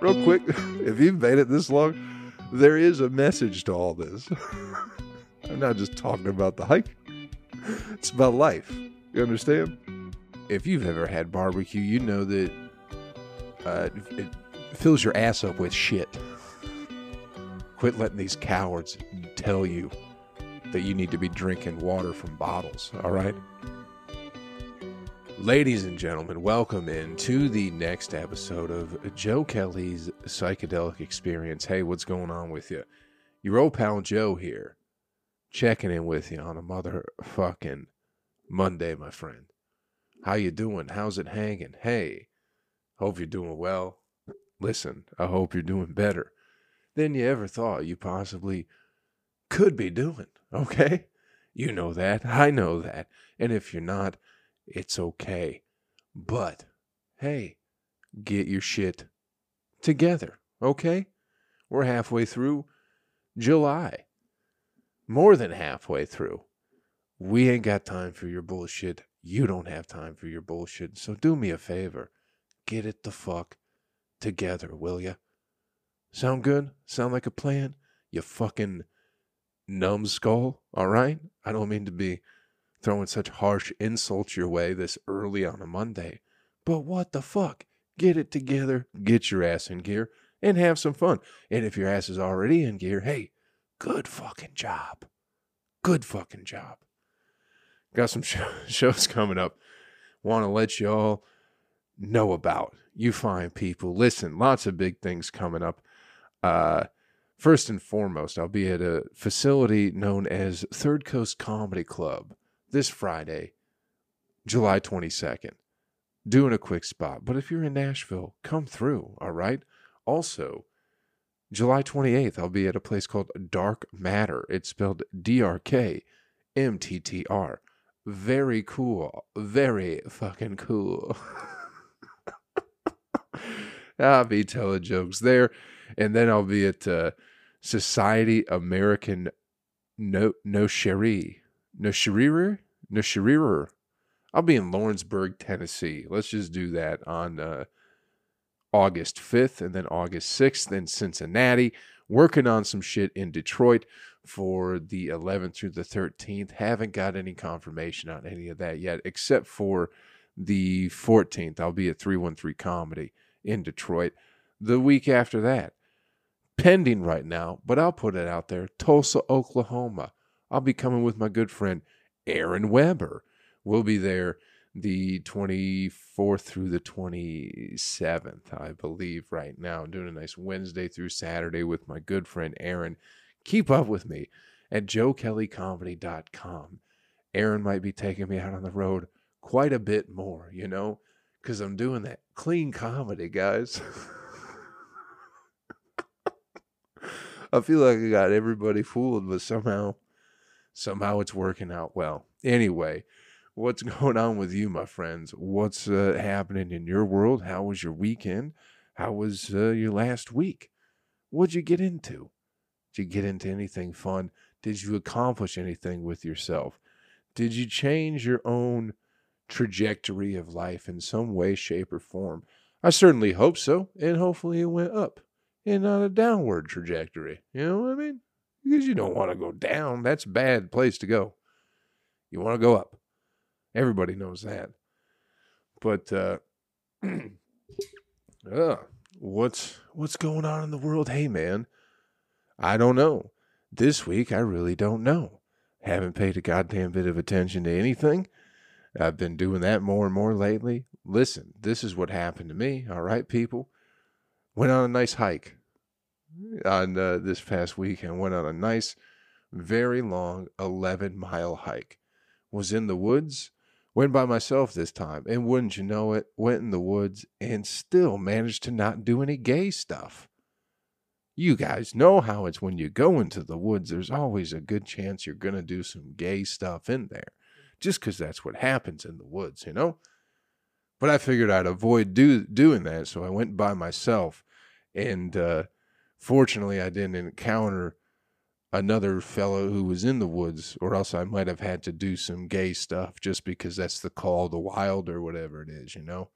real quick, if you've made it this long, there is a message to all this. I'm not just talking about the hike, it's about life. You understand? If you've ever had barbecue, you know that uh, it fills your ass up with shit. Quit letting these cowards tell you that you need to be drinking water from bottles, all right? Ladies and gentlemen, welcome in to the next episode of Joe Kelly's Psychedelic Experience. Hey, what's going on with you? Your old pal Joe here, checking in with you on a motherfucking Monday, my friend. How you doing? How's it hanging? Hey, hope you're doing well. Listen, I hope you're doing better than you ever thought you possibly could be doing, okay? You know that. I know that. And if you're not, it's okay. But hey, get your shit together, okay? We're halfway through July. More than halfway through. We ain't got time for your bullshit. You don't have time for your bullshit. So do me a favor. Get it the fuck together, will ya? Sound good? Sound like a plan? You fucking numbskull, all right? I don't mean to be throwing such harsh insults your way this early on a Monday. But what the fuck? Get it together, get your ass in gear, and have some fun. And if your ass is already in gear, hey, good fucking job. Good fucking job. Got some sh- shows coming up. Want to let you all know about. You fine people. Listen, lots of big things coming up. Uh, first and foremost, I'll be at a facility known as Third Coast Comedy Club this Friday, July 22nd. Doing a quick spot. But if you're in Nashville, come through, all right? Also, July 28th, I'll be at a place called Dark Matter. It's spelled D R K M T T R. Very cool. Very fucking cool. I'll be telling jokes there. And then I'll be at uh, Society American No No Cherie. No Cherie. I'll be in Lawrenceburg, Tennessee. Let's just do that on uh, August 5th and then August 6th in Cincinnati. Working on some shit in Detroit for the 11th through the 13th. Haven't got any confirmation on any of that yet, except for the 14th. I'll be at 313 Comedy in Detroit. The week after that, pending right now, but I'll put it out there Tulsa, Oklahoma. I'll be coming with my good friend Aaron Weber. We'll be there the 24th through the 27th, I believe, right now. I'm doing a nice Wednesday through Saturday with my good friend Aaron. Keep up with me at joekellycomedy.com. Aaron might be taking me out on the road quite a bit more, you know, because I'm doing that clean comedy, guys. I feel like I got everybody fooled, but somehow, somehow it's working out well. Anyway, what's going on with you, my friends? What's uh, happening in your world? How was your weekend? How was uh, your last week? What'd you get into? Did you get into anything fun? Did you accomplish anything with yourself? Did you change your own trajectory of life in some way, shape, or form? I certainly hope so, and hopefully it went up and not a downward trajectory. You know what I mean? Because you don't want to go down. That's a bad place to go. You want to go up. Everybody knows that. But uh, uh what's what's going on in the world? Hey man, I don't know. This week I really don't know. Haven't paid a goddamn bit of attention to anything. I've been doing that more and more lately. Listen, this is what happened to me, all right, people. Went on a nice hike on uh, this past week weekend. Went on a nice, very long 11 mile hike. Was in the woods. Went by myself this time. And wouldn't you know it, went in the woods and still managed to not do any gay stuff. You guys know how it's when you go into the woods, there's always a good chance you're going to do some gay stuff in there. Just because that's what happens in the woods, you know? But I figured I'd avoid do, doing that. So I went by myself. And uh, fortunately, I didn't encounter another fellow who was in the woods, or else I might have had to do some gay stuff just because that's the call of the wild or whatever it is, you know?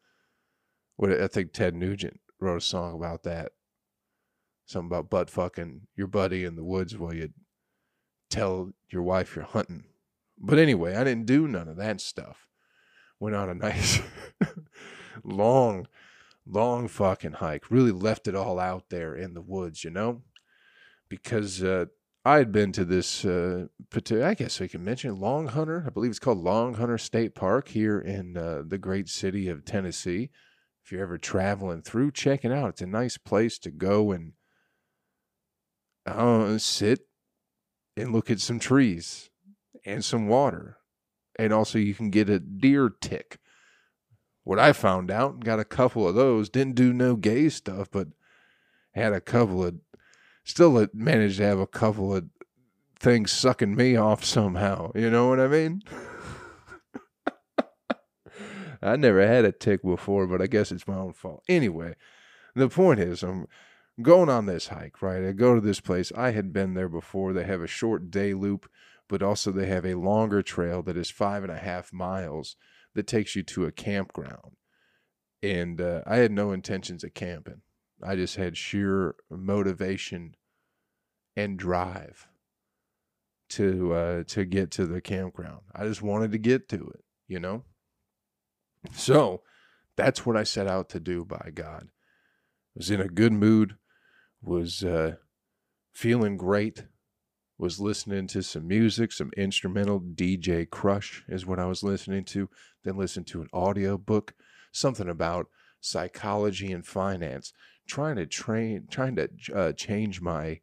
What I think Ted Nugent wrote a song about that. Something about butt fucking your buddy in the woods while you tell your wife you're hunting. But anyway, I didn't do none of that stuff. Went on a nice long, long fucking hike. Really left it all out there in the woods, you know? Because uh, I had been to this, uh, I guess we can mention Long Hunter. I believe it's called Long Hunter State Park here in uh, the great city of Tennessee. If you're ever traveling through, check it out. It's a nice place to go and uh, sit and look at some trees and some water. And also, you can get a deer tick. What I found out, got a couple of those. Didn't do no gay stuff, but had a couple of, still managed to have a couple of things sucking me off somehow. You know what I mean? I never had a tick before, but I guess it's my own fault. Anyway, the point is, I'm going on this hike, right? I go to this place. I had been there before. They have a short day loop, but also they have a longer trail that is five and a half miles that takes you to a campground. And uh, I had no intentions of camping. I just had sheer motivation and drive to uh, to get to the campground. I just wanted to get to it, you know. So that's what I set out to do. By God, I was in a good mood was uh, feeling great, was listening to some music, some instrumental. DJ Krush is what I was listening to. Then listened to an audio book, something about psychology and finance, trying to train, trying to uh, change my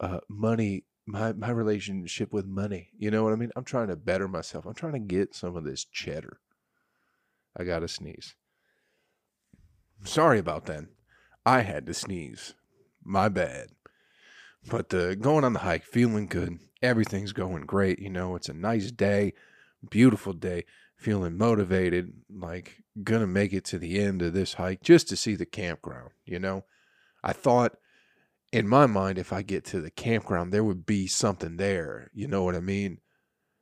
uh, money, my my relationship with money. You know what I mean? I'm trying to better myself. I'm trying to get some of this cheddar. I got to sneeze. Sorry about that. I had to sneeze. My bad. But uh, going on the hike, feeling good. Everything's going great. You know, it's a nice day, beautiful day. Feeling motivated, like gonna make it to the end of this hike just to see the campground. You know, I thought in my mind, if I get to the campground, there would be something there. You know what I mean?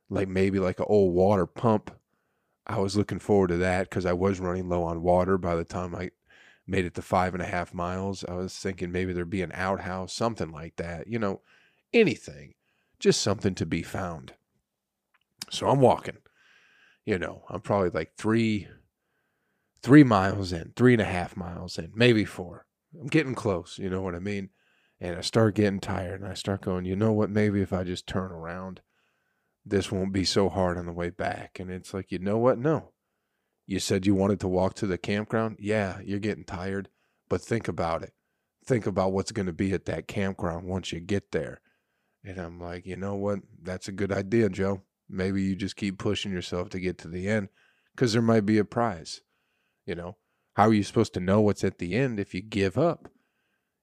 Like maybe like an old water pump. I was looking forward to that because I was running low on water by the time I made it to five and a half miles. I was thinking maybe there'd be an outhouse, something like that. You know, anything, just something to be found. So I'm walking. You know, I'm probably like three, three miles in, three and a half miles in, maybe four. I'm getting close. You know what I mean? And I start getting tired, and I start going. You know what? Maybe if I just turn around, this won't be so hard on the way back. And it's like, you know what? No, you said you wanted to walk to the campground. Yeah, you're getting tired, but think about it. Think about what's going to be at that campground once you get there. And I'm like, you know what? That's a good idea, Joe. Maybe you just keep pushing yourself to get to the end because there might be a prize. You know, how are you supposed to know what's at the end if you give up?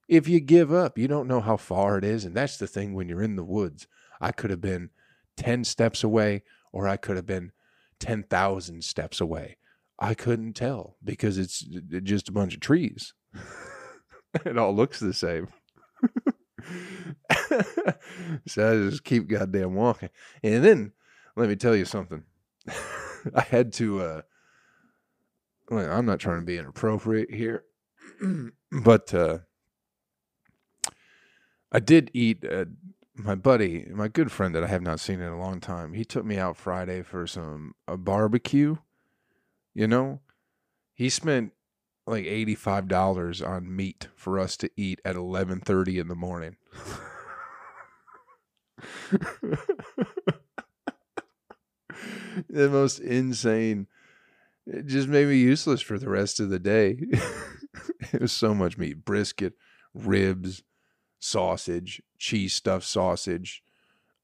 If you give up, you don't know how far it is. And that's the thing when you're in the woods. I could have been 10 steps away or I could have been 10,000 steps away. I couldn't tell because it's just a bunch of trees. it all looks the same. so I just keep goddamn walking. And then let me tell you something. I had to uh well, I'm not trying to be inappropriate here, but uh I did eat uh, my buddy, my good friend that I have not seen in a long time. He took me out Friday for some a barbecue you know, he spent like eighty-five dollars on meat for us to eat at eleven thirty in the morning. the most insane. It just made me useless for the rest of the day. it was so much meat: brisket, ribs, sausage, cheese stuffed sausage,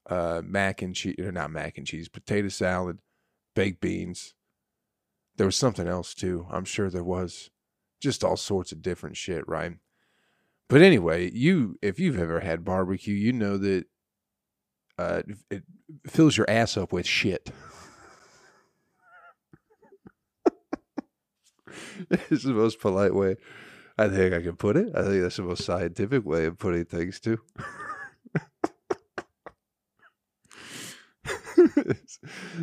uh, mac and cheese, not mac and cheese, potato salad, baked beans, there was something else too. I'm sure there was just all sorts of different shit, right? But anyway, you if you've ever had barbecue, you know that uh, it fills your ass up with shit. it's the most polite way I think I can put it. I think that's the most scientific way of putting things too.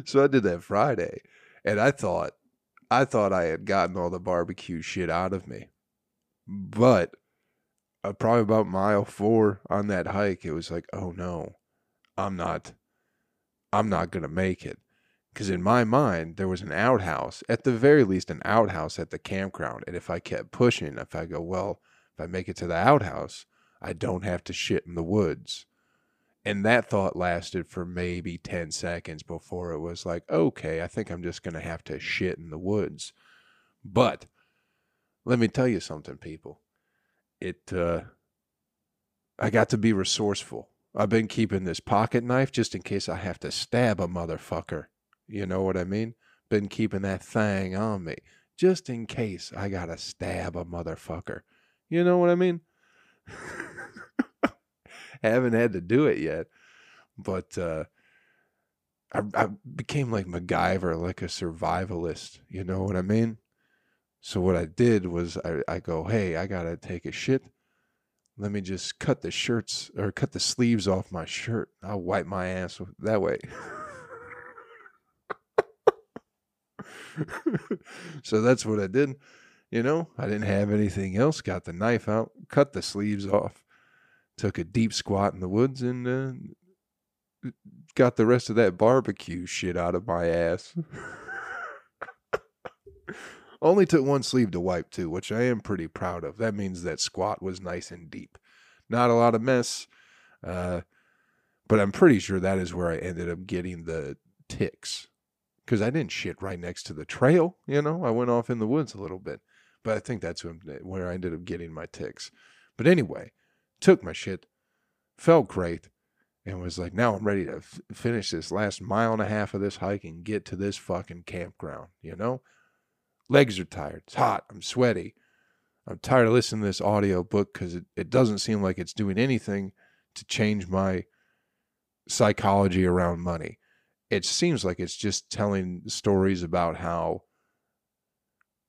so I did that Friday, and I thought I thought I had gotten all the barbecue shit out of me. But uh, probably about mile four on that hike, it was like, oh no, I'm not, I'm not gonna make it. Because in my mind, there was an outhouse, at the very least, an outhouse at the campground. And if I kept pushing, if I go, well, if I make it to the outhouse, I don't have to shit in the woods. And that thought lasted for maybe 10 seconds before it was like, okay, I think I'm just going to have to shit in the woods. But let me tell you something, people. It, uh, I got to be resourceful. I've been keeping this pocket knife just in case I have to stab a motherfucker. You know what I mean? Been keeping that thing on me just in case I got to stab a motherfucker. You know what I mean? Haven't had to do it yet, but uh, I, I became like MacGyver, like a survivalist. You know what I mean? So what I did was I, I go, hey, I gotta take a shit. Let me just cut the shirts or cut the sleeves off my shirt. I'll wipe my ass that way. so that's what I did. You know, I didn't have anything else. Got the knife out, cut the sleeves off, took a deep squat in the woods, and uh, got the rest of that barbecue shit out of my ass. Only took one sleeve to wipe too, which I am pretty proud of. That means that squat was nice and deep. Not a lot of mess, uh, but I'm pretty sure that is where I ended up getting the ticks because I didn't shit right next to the trail. You know, I went off in the woods a little bit, but I think that's where I ended up getting my ticks. But anyway, took my shit, felt great, and was like, now I'm ready to f- finish this last mile and a half of this hike and get to this fucking campground. You know, legs are tired, it's hot, I'm sweaty. I'm tired of listening to this audio book because it, it doesn't seem like it's doing anything to change my psychology around money it seems like it's just telling stories about how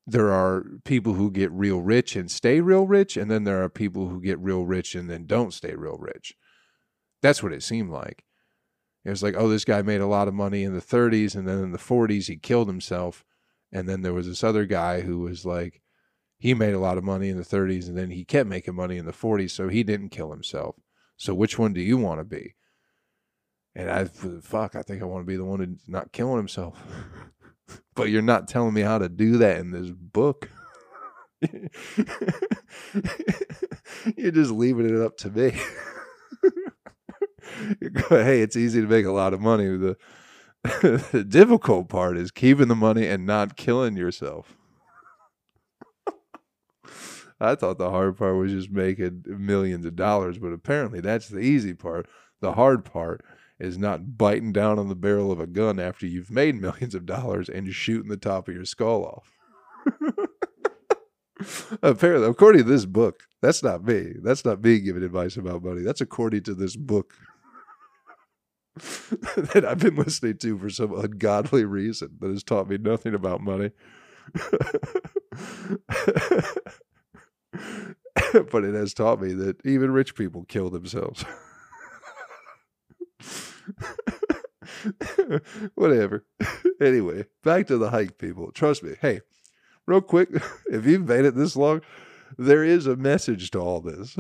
there are people who get real rich and stay real rich, and then there are people who get real rich and then don't stay real rich. That's what it seemed like. It was like, oh, this guy made a lot of money in the 30s, and then in the 40s, he killed himself. And then there was this other guy who was like, he made a lot of money in the 30s, and then he kept making money in the 40s, so he didn't kill himself. So which one do you want to be? And I fuck, I think I want to be the one who's not killing himself. but you're not telling me how to do that in this book. you're just leaving it up to me. hey, it's easy to make a lot of money. The, the difficult part is keeping the money and not killing yourself. I thought the hard part was just making millions of dollars, but apparently that's the easy part. The hard part is not biting down on the barrel of a gun after you've made millions of dollars and shooting the top of your skull off. Apparently, according to this book, that's not me. That's not me giving advice about money. That's according to this book that I've been listening to for some ungodly reason that has taught me nothing about money. but it has taught me that even rich people kill themselves. Whatever. anyway, back to the hike, people. Trust me. Hey, real quick, if you've made it this long, there is a message to all this.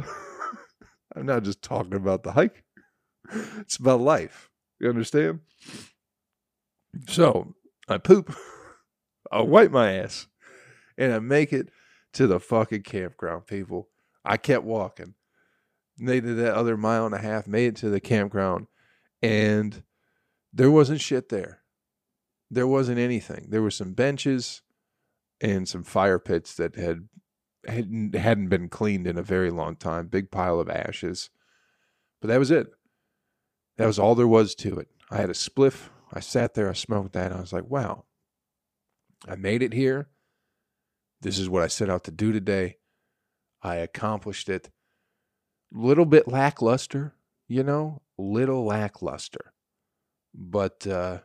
I'm not just talking about the hike, it's about life. You understand? So I poop, I wipe my ass, and I make it to the fucking campground, people. I kept walking. They did that other mile and a half, made it to the campground and there wasn't shit there. There wasn't anything. There were some benches and some fire pits that had hadn't, hadn't been cleaned in a very long time. Big pile of ashes. But that was it. That was all there was to it. I had a spliff. I sat there, I smoked that. I was like, wow, I made it here. This is what I set out to do today. I accomplished it. Little bit lackluster, you know, little lackluster. But uh,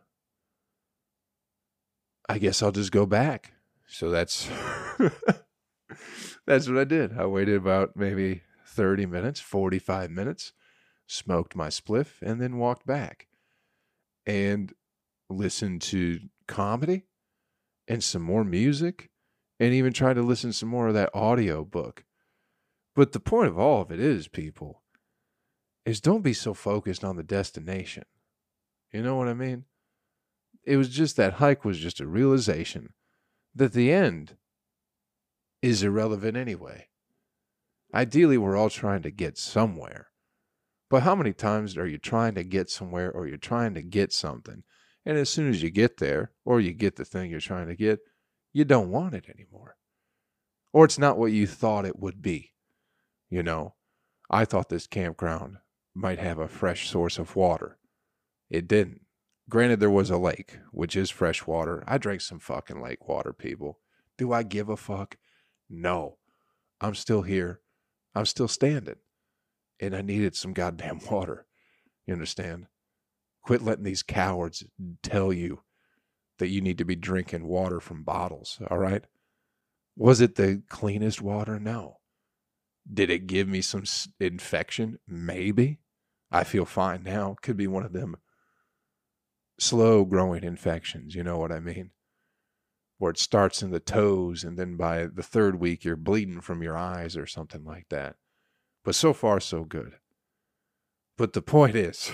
I guess I'll just go back. So that's that's what I did. I waited about maybe 30 minutes, 45 minutes, smoked my spliff, and then walked back and listened to comedy and some more music and even tried to listen to some more of that audio book But the point of all of it is, people, is don't be so focused on the destination. You know what I mean? It was just that hike was just a realization that the end is irrelevant anyway. Ideally, we're all trying to get somewhere. But how many times are you trying to get somewhere or you're trying to get something? And as soon as you get there or you get the thing you're trying to get, you don't want it anymore. Or it's not what you thought it would be. You know, I thought this campground might have a fresh source of water. It didn't. Granted, there was a lake, which is fresh water. I drank some fucking lake water, people. Do I give a fuck? No. I'm still here. I'm still standing. And I needed some goddamn water. You understand? Quit letting these cowards tell you that you need to be drinking water from bottles, all right? Was it the cleanest water? No. Did it give me some infection? Maybe. I feel fine now. Could be one of them slow growing infections, you know what I mean? Where it starts in the toes and then by the third week you're bleeding from your eyes or something like that. But so far, so good. But the point is,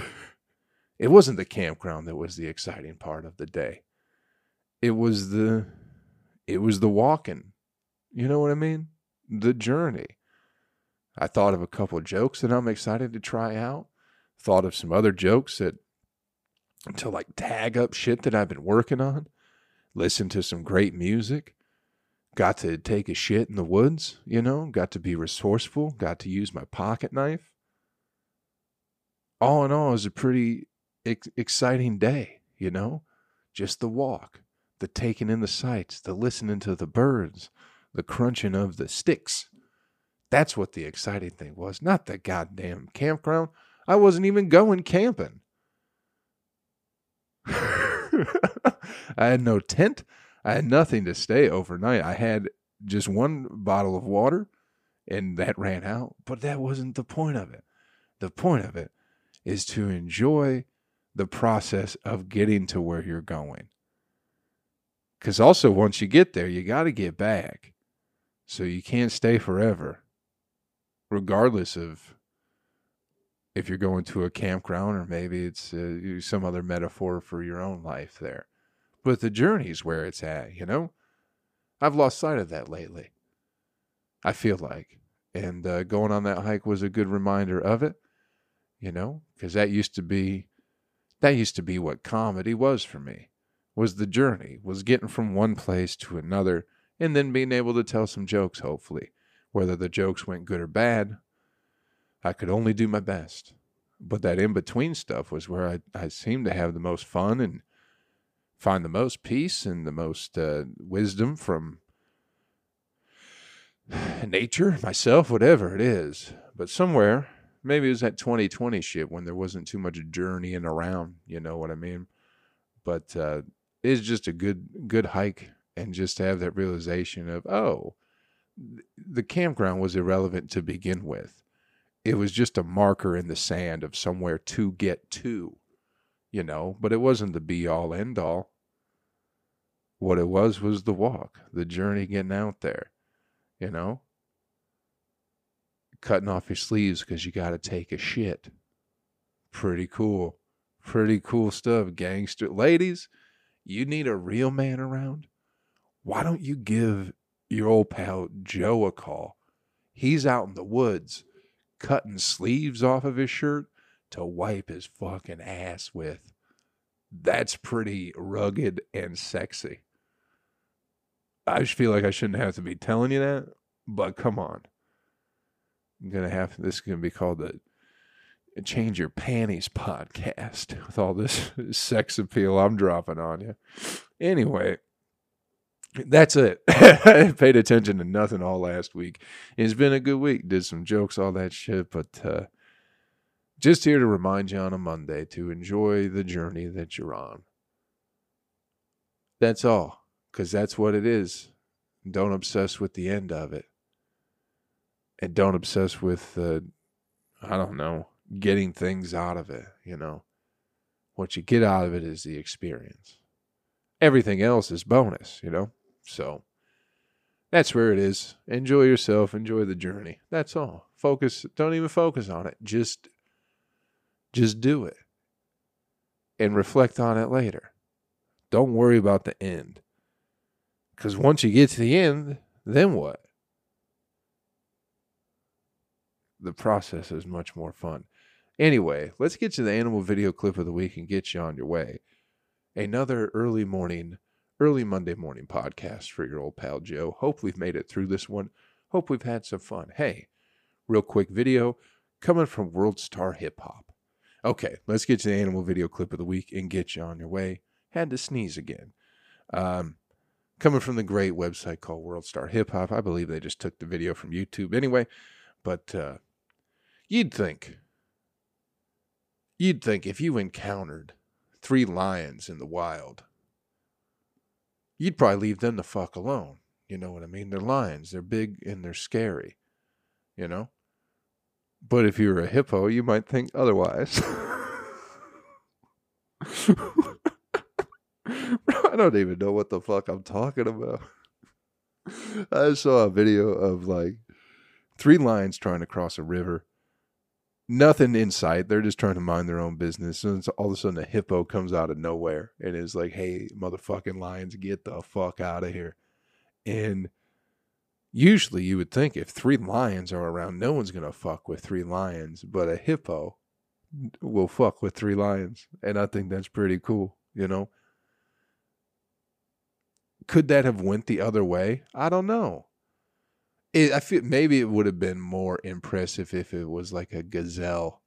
it wasn't the campground that was the exciting part of the day. It was the it was the walking. You know what I mean? The journey. I thought of a couple of jokes that I'm excited to try out. Thought of some other jokes that to like tag up shit that I've been working on. Listen to some great music. Got to take a shit in the woods, you know, got to be resourceful, got to use my pocket knife. All in all, it was a pretty ex- exciting day, you know? Just the walk, the taking in the sights, the listening to the birds, the crunching of the sticks. That's what the exciting thing was, not the goddamn campground. I wasn't even going camping. I had no tent. I had nothing to stay overnight. I had just one bottle of water and that ran out. But that wasn't the point of it. The point of it is to enjoy the process of getting to where you're going. Because also, once you get there, you got to get back. So you can't stay forever, regardless of if you're going to a campground or maybe it's uh, some other metaphor for your own life there. But the journey's where it's at, you know? I've lost sight of that lately. I feel like. And uh, going on that hike was a good reminder of it, you know, because that used to be that used to be what comedy was for me. Was the journey, was getting from one place to another and then being able to tell some jokes hopefully. Whether the jokes went good or bad, I could only do my best. But that in between stuff was where I, I seemed to have the most fun and find the most peace and the most uh, wisdom from nature, myself, whatever it is. But somewhere, maybe it was that 2020 shit when there wasn't too much journeying around, you know what I mean? But uh, it's just a good good hike and just to have that realization of, oh, the campground was irrelevant to begin with. It was just a marker in the sand of somewhere to get to you know, but it wasn't the be all end all. What it was was the walk, the journey getting out there, you know, cutting off your sleeves because you got to take a shit. Pretty cool. Pretty cool stuff, gangster. Ladies, you need a real man around? Why don't you give your old pal Joe a call? He's out in the woods cutting sleeves off of his shirt to wipe his fucking ass with. That's pretty rugged and sexy. I just feel like I shouldn't have to be telling you that, but come on. I'm gonna have this is gonna be called the Change Your Panties podcast with all this sex appeal I'm dropping on you. Anyway, that's it. I paid attention to nothing all last week. It's been a good week. Did some jokes, all that shit, but uh, just here to remind you on a Monday to enjoy the journey that you're on. That's all, because that's what it is. Don't obsess with the end of it. And don't obsess with, uh, I don't know, getting things out of it, you know. What you get out of it is the experience. Everything else is bonus, you know. So That's where it is. Enjoy yourself, enjoy the journey. That's all. Focus, don't even focus on it. Just just do it. And reflect on it later. Don't worry about the end. Cuz once you get to the end, then what? The process is much more fun. Anyway, let's get to the animal video clip of the week and get you on your way. Another early morning early Monday morning podcast for your old pal Joe. Hope we've made it through this one. Hope we've had some fun. Hey, real quick video coming from World Star Hip Hop. Okay, let's get to the animal video clip of the week and get you on your way. Had to sneeze again. Um, coming from the great website called World Star Hip Hop. I believe they just took the video from YouTube anyway, but uh, you'd think, you'd think if you encountered three lions in the wild you'd probably leave them the fuck alone. You know what I mean? They're lions. They're big and they're scary. You know? But if you were a hippo, you might think otherwise. I don't even know what the fuck I'm talking about. I saw a video of like three lions trying to cross a river nothing in sight. They're just trying to mind their own business. And all of a sudden, a hippo comes out of nowhere and is like, "Hey, motherfucking lions, get the fuck out of here!" And usually, you would think if three lions are around, no one's gonna fuck with three lions, but a hippo will fuck with three lions, and I think that's pretty cool. You know. Could that have went the other way? I don't know. It, I feel maybe it would have been more impressive if it was like a gazelle.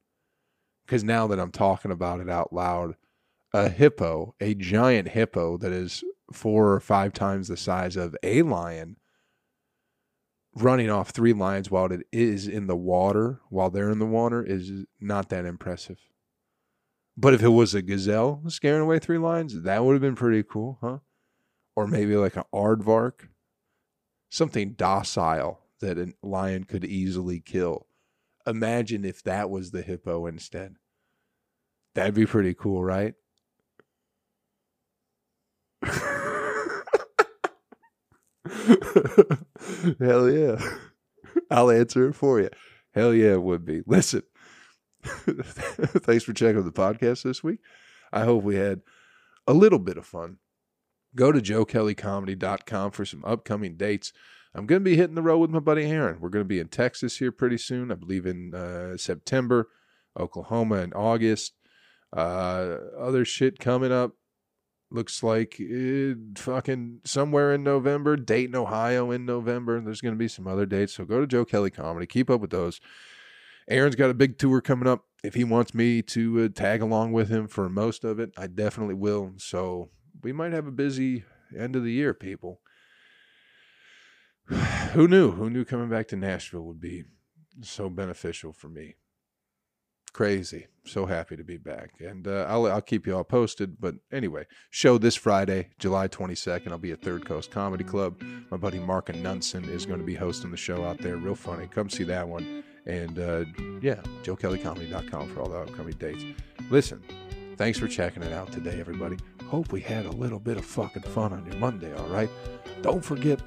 Because now that I'm talking about it out loud, a hippo, a giant hippo that is four or five times the size of a lion, running off three lions while it is in the water, while they're in the water, is not that impressive. But if it was a gazelle scaring away three lions, that would have been pretty cool, huh? Or maybe like an aardvark something docile that a lion could easily kill. Imagine if that was the hippo instead. That'd be pretty cool, right? Hell yeah. I'll answer it for you. Hell yeah, it would be. Listen, thanks for checking the podcast this week. I hope we had a little bit of fun Go to joekellycomedy.com for some upcoming dates. I'm going to be hitting the road with my buddy Aaron. We're going to be in Texas here pretty soon. I believe in uh, September, Oklahoma in August. Uh, other shit coming up. Looks like it, fucking somewhere in November. Dayton, Ohio in November. There's going to be some other dates. So go to Joe Kelly Comedy. Keep up with those. Aaron's got a big tour coming up. If he wants me to uh, tag along with him for most of it, I definitely will. So we might have a busy end of the year, people. Who knew? Who knew coming back to Nashville would be so beneficial for me? Crazy. So happy to be back. And uh, I'll, I'll keep you all posted. But anyway, show this Friday, July 22nd. I'll be at Third Coast Comedy Club. My buddy Mark Nunson is going to be hosting the show out there. Real funny. Come see that one. And uh, yeah, joekellycomedy.com for all the upcoming dates. Listen, thanks for checking it out today, everybody. Hope we had a little bit of fucking fun on your Monday, all right? Don't forget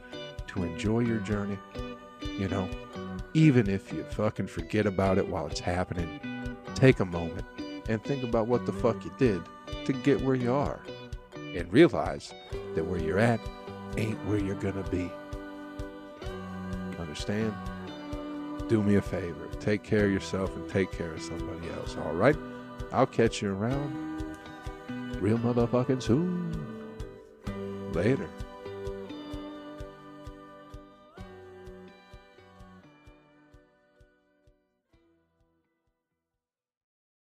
to enjoy your journey. You know, even if you fucking forget about it while it's happening, take a moment and think about what the fuck you did to get where you are. And realize that where you're at ain't where you're gonna be. Understand? Do me a favor. Take care of yourself and take care of somebody else, all right? I'll catch you around real motherfucking soon. Later.